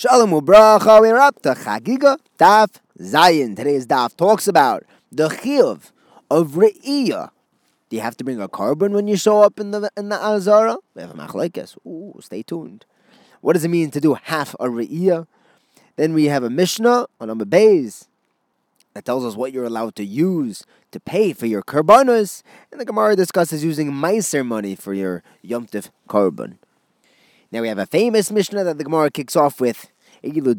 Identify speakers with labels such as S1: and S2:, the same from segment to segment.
S1: Shalom ubracha. We're up to Chagiga Daf Zayin. Today's Daf talks about the chiyuv of re'iyah. Do you have to bring a korban when you show up in the in the azara? We have a machlekes. Ooh, stay tuned. What does it mean to do half a re'iyah? Then we have a mishnah on number bays that tells us what you're allowed to use to pay for your korbanos, and the Gemara discusses using meiser money for your yomtiv korban. Now we have a famous Mishnah that the Gemara kicks off with. There's no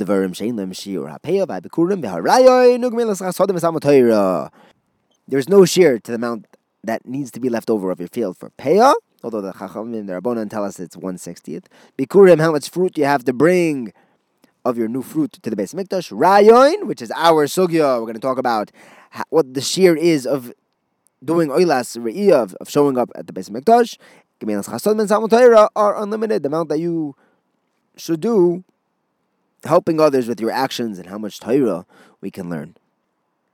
S1: shiur to the amount that needs to be left over of your field for payah, although the Chachamim, and the Rabbanon tell us it's 160th. Bikurim, how much fruit you have to bring of your new fruit to the beis mikdash. Rayon, which is our sugya, we're going to talk about what the shiur is of doing oilas re'iyah, of, of showing up at the beis mikdash. Gemelas Chasod and Talmud are unlimited. The amount that you should do, helping others with your actions and how much Torah we can learn.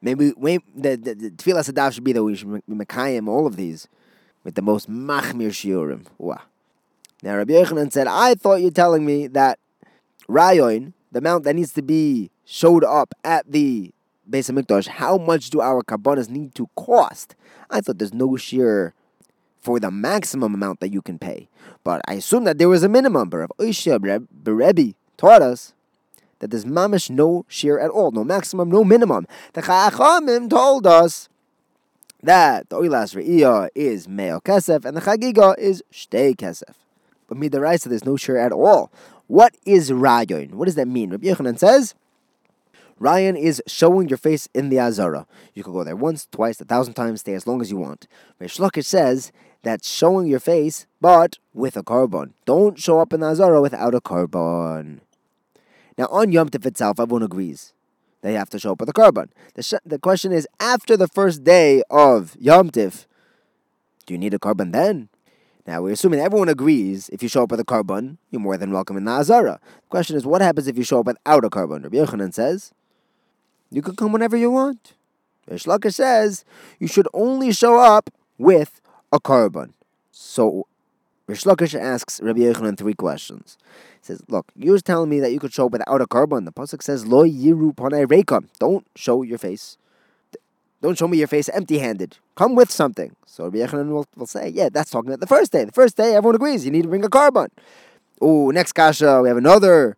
S1: Maybe, maybe the, the, the Sadav should be that we should be Mekayim all of these with the most Machmir Shiurim. Wow. Now Rabbi Yochanan said, I thought you're telling me that Rayon, the amount that needs to be showed up at the Beis Hamikdash, how much do our karbanas need to cost? I thought there's no shiur for the maximum amount that you can pay. But I assume that there was a minimum. But Rav Oishya Berebi taught us that there's mamish no shiur at all, no maximum, no minimum. The Chachamim told us that the oilas re'iyah is meo kesef and the chagiga is shtei kesef. But midaraisa, there's no shiur at all. What is rayon? What does that mean? Rabbi Yochanan says Rayon is showing your face in the Azara. You can go there once, twice, a thousand times, stay as long as you want. Reish Lakish says that's showing your face, but with a korban. Don't show up in the Azara without a korban. Now, on Yom Tif itself, everyone agrees they have to show up with a korban. The, sh- the question is, after the first day of Yom Tif, do you need a korban then? Now, we're assuming everyone agrees if you show up with a korban, you're more than welcome in the Azara. The question is, what happens if you show up without a korban? Rabbi Yochanan says, you can come whenever you want. Reish Lakish says you should only show up with a korban. So Lakish asks Rabbi Yochanan three questions. He says, "Look, you're telling me that you could show up without a korban. The pasuk says, "Lo yiru panei reikam." Don't show your face. Don't show me your face empty-handed. Come with something. So Rabbi Yochanan will, will say, "Yeah, that's talking about the first day. The first day, everyone agrees you need to bring a korban." Oh, next kasha, we have another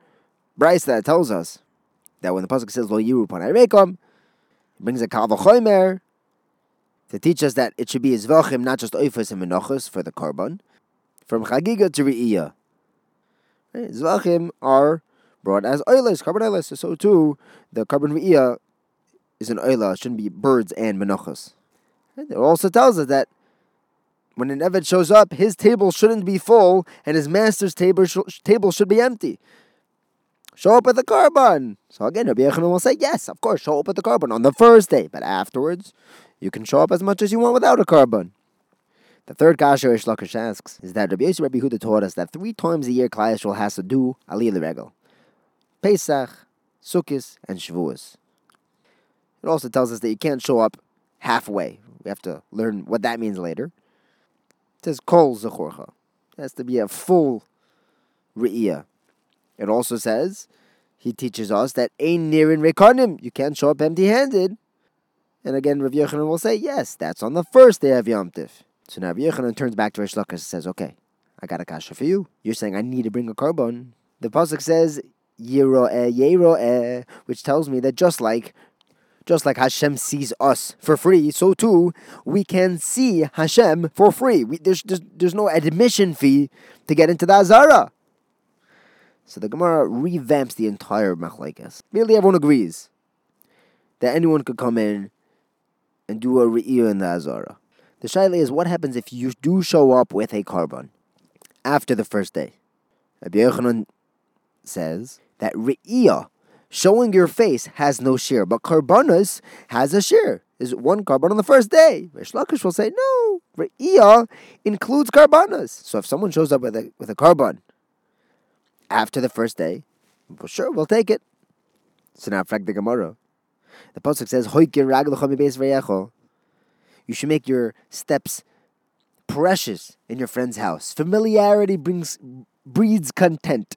S1: braisa that tells us that when the pasuk says lo yiru panei reikam, it brings a kavachomer to teach us that it should be zvachim, not just oifas and menachos for the korban, from chagiga to re'iyah. Zvachim are brought as oilas, korban oilas. So too, the korban re'iyah is an oila. Shouldn't be birds and menachos. It also tells us that when an Eved shows up, his table shouldn't be full and his master's table, sh- table should be empty. Show up at the korban. So again, Rabbi Yochanan will say, yes, of course, show up at the korban on the first day, but afterwards, you can show up as much as you want without a korban. The third kasha Reish Lakish asks is that Rabbi Yosef Rabbi Huda taught us that three times a year Klal Yisrael has to do Aliyah L'Regel. Pesach, Sukkot, and Shavuos. It also tells us that you can't show up halfway. We have to learn what that means later. It says Kol Zechorcha. It has to be a full Re'iyah. It also says, he teaches us that Ein Nirin Rekanim, you can't show up empty handed. And again, Rav Yochanan will say, yes, that's on the first day of Yom Tif. So now Rav Yochanan turns back to Reish Lakish and says, okay, I got a kasha for you. You're saying I need to bring a korban. The pasuk says, Yeroeh, Yeroeh, which tells me that just like just like Hashem sees us for free, so too we can see Hashem for free. We, there's, there's, there's no admission fee to get into the Azara. So the Gemara revamps the entire machlekes. Really, everyone agrees that anyone could come in and do a re'iyah in the Azara. The shaila is what happens if you do show up with a korban after the first day. Rabbi says that re'iyah, showing your face, has no shiur, but korbanos has a shiur. Is one korban on the first day? Reish Lakish will say no. Re'iyah includes korbanos. So if someone shows up with a with a korban after the first day, well, sure, we'll take it. So now, fact the Gemara. The pasuk says, You should make your steps precious in your friend's house. Familiarity brings breeds content,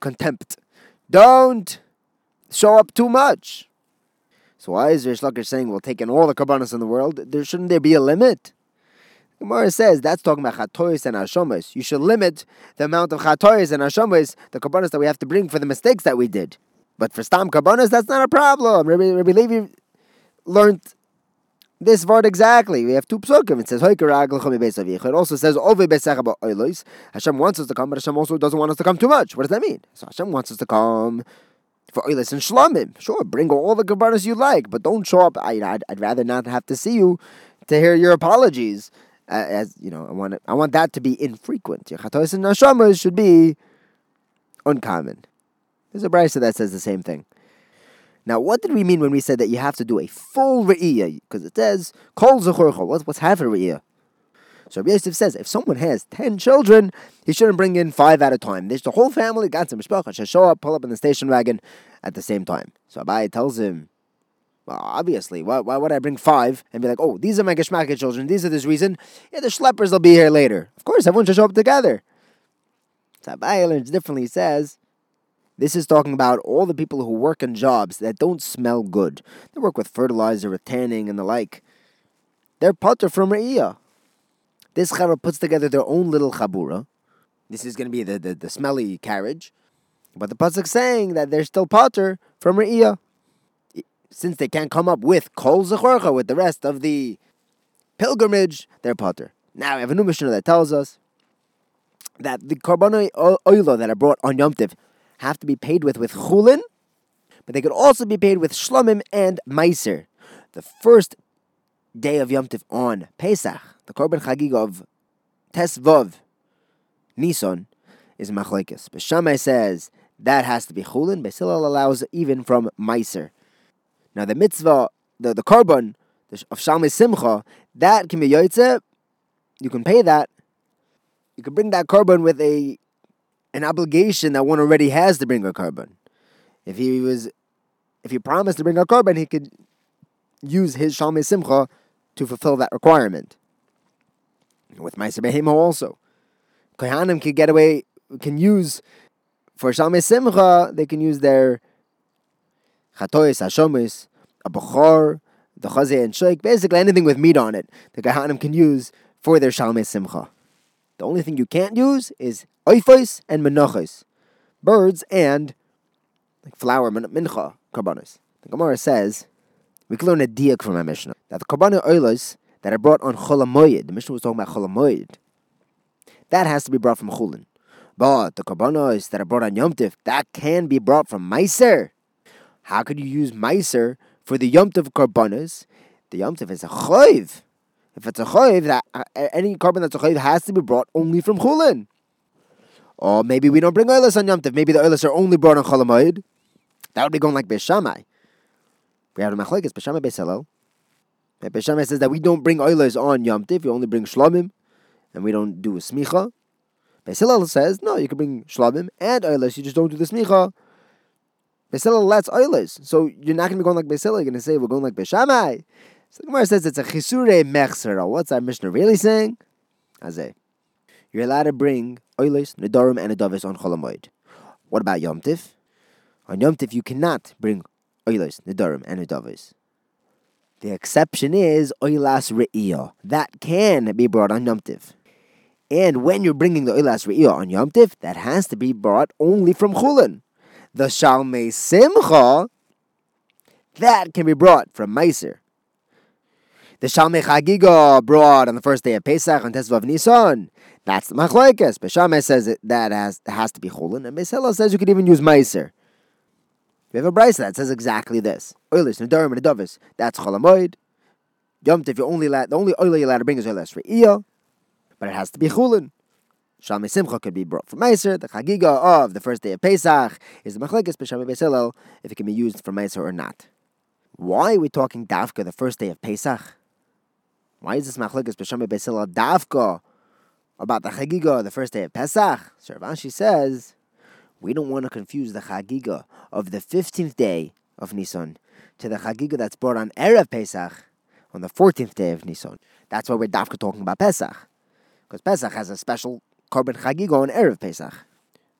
S1: contempt. don't show up too much. So why is Reish Lakish saying we'll take in all the karbanos in the world? There shouldn't there be a limit? Gemara says that's talking about chatois and hashomas. You should limit the amount of chatois and hashomas, the karbanos that we have to bring for the mistakes that we did. But for stam karbanos, that's not a problem. Rabbi, Rabbi Levi learned this word exactly. We have two psukim. It says It also says Hashem wants us to come, but Hashem also doesn't want us to come too much. What does that mean? So Hashem wants us to come for Oilis and Shlamim. Sure, bring all the karbanos you like, but don't show up. I, would I'd rather not have to see you to hear your apologies. As you know, I want I want that to be infrequent. Your and nashamas should be uncommon. There's a brisa that says the same thing. Now, what did we mean when we said that you have to do a full re'iyah? Because it says, kol zechorcha. What's, what's half a re'iyah? So Rabbi Yosef says, if someone has ten children, he shouldn't bring in five at a time. There's the whole family, got some mishpacha, should show up, pull up in the station wagon at the same time. So Abai tells him, well, obviously, why, why would I bring five and be like, oh, these are my Geshmaka children, these are this reason? Yeah, the schleppers will be here later. Of course, everyone should show up together. So Abai learns differently. Says, this is talking about all the people who work in jobs that don't smell good. They work with fertilizer, with tanning, and the like. They're potter from Re'iyah. This Chara puts together their own little Chabura. This is going to be the, the, the, smelly carriage. But the Pasuk's saying that they're still potter from Re'iyah. Since they can't come up with Kol Zechorcha, with the rest of the pilgrimage, they're putter. Now, we have a new Mishnah that tells us that the Korbanoi Oilo that are brought on Yom Tiv have to be paid with with chulin, but they could also be paid with shlomim and meiser. The first day of Yom Tiv on Pesach, the Korban Chagig of Tesvav, Nisan, is machlekes. But Shammai says that has to be chulin. Beis Hillel allows even from meiser. Now the mitzvah, the, the korban of Shalmei Simcha, that can be yoytze. You can pay that. You can bring that korban with a an obligation that one already has to bring a korban. If he was, if he promised to bring a korban, he could use his Shalmei Simcha to fulfill that requirement. With Ma'aser Behema also. Kohanim can get away, can use, for Shalmei Simcha, they can use their Chatois, Hashomis, a Bechor, the Chazeh and Sheikh, basically anything with meat on it, the Kohanim can use for their Shalmei Simcha. The only thing you can't use is oifos and menachos, birds and like flour mincha karbanos. The Gemara says we can learn a diak from our Mishnah that the karbanos oilos that are brought on cholamoyed. The Mishnah was talking about cholamoyed. That has to be brought from chulin. But the karbanos that are brought on Yom Tif, that can be brought from Meiser. How could you use Meiser for the Yom Tif karbanos? The Yom Tif is a choiv. If it's a chayiv, that uh, any korban that's a chayiv has to be brought only from chulin. Or maybe we don't bring oilers on Yom Maybe the oilers are only brought on Cholamoid. That would be going like Beis Shammai. We have a machlekes Beis Shammai Beisalel. Beis Shammai says that we don't bring oilers on Yom We only bring shlomim, and we don't do a smicha. Beis Hillel says no, you can bring shlomim and oilers. You just don't do the smicha. Beis Hillel lets oilers, so you're not going to be going like Beis Hillel. You're going to say we're going like Beis Shammai. So the Gemara says it's a chisure mechsera. What's our Mishnah really saying? Azay. You're allowed to bring oilis, nedarim, and adavis on cholamoid. What about Yom Tif? On Yom Tif, you cannot bring oilis, nedarim, and adavis. The exception is oilas re'iyah. That can be brought on Yom Tif. And when you're bringing the oilas re'iyah on Yom Tif, that has to be brought only from chulin. The shalmei simcha, that can be brought from meiser. The Shalmei Chagiga brought on the first day of Pesach on Tesvav Nisan. That's the Machlekes. Beis Shammai says it, that has, has to be Cholin, and Beis Hillel says you could even use Meiser. We have a braisa that says exactly this. Oilers, Nadarim, and Adavis. That's Cholamoid. Yom Tif, you only allowed, the only oil you're allowed to bring is Oilers Iya, but it has to be Chulin. Shalmei Simcha could be brought for Meiser. The Chagiga of the first day of Pesach is the Machlekes Beis Shammai Beselel, if it can be used for Meiser or not. Why are we talking Dafka the first day of Pesach? Why is this machlekes b'shamay beisila davka about the chagiga, the first day of Pesach? Servanshi says we don't want to confuse the chagiga of the fifteenth day of Nisan to the chagiga that's brought on erev Pesach on the fourteenth day of Nisan. That's why we're davka talking about Pesach, because Pesach has a special korban chagiga on erev Pesach.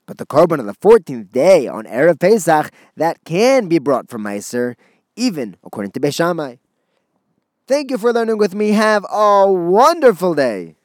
S1: But the korban of the 14th day on Erev Pesach, that can be brought from Meiser, even according to Beis Shammai. Thank you for learning with me. Have a wonderful day.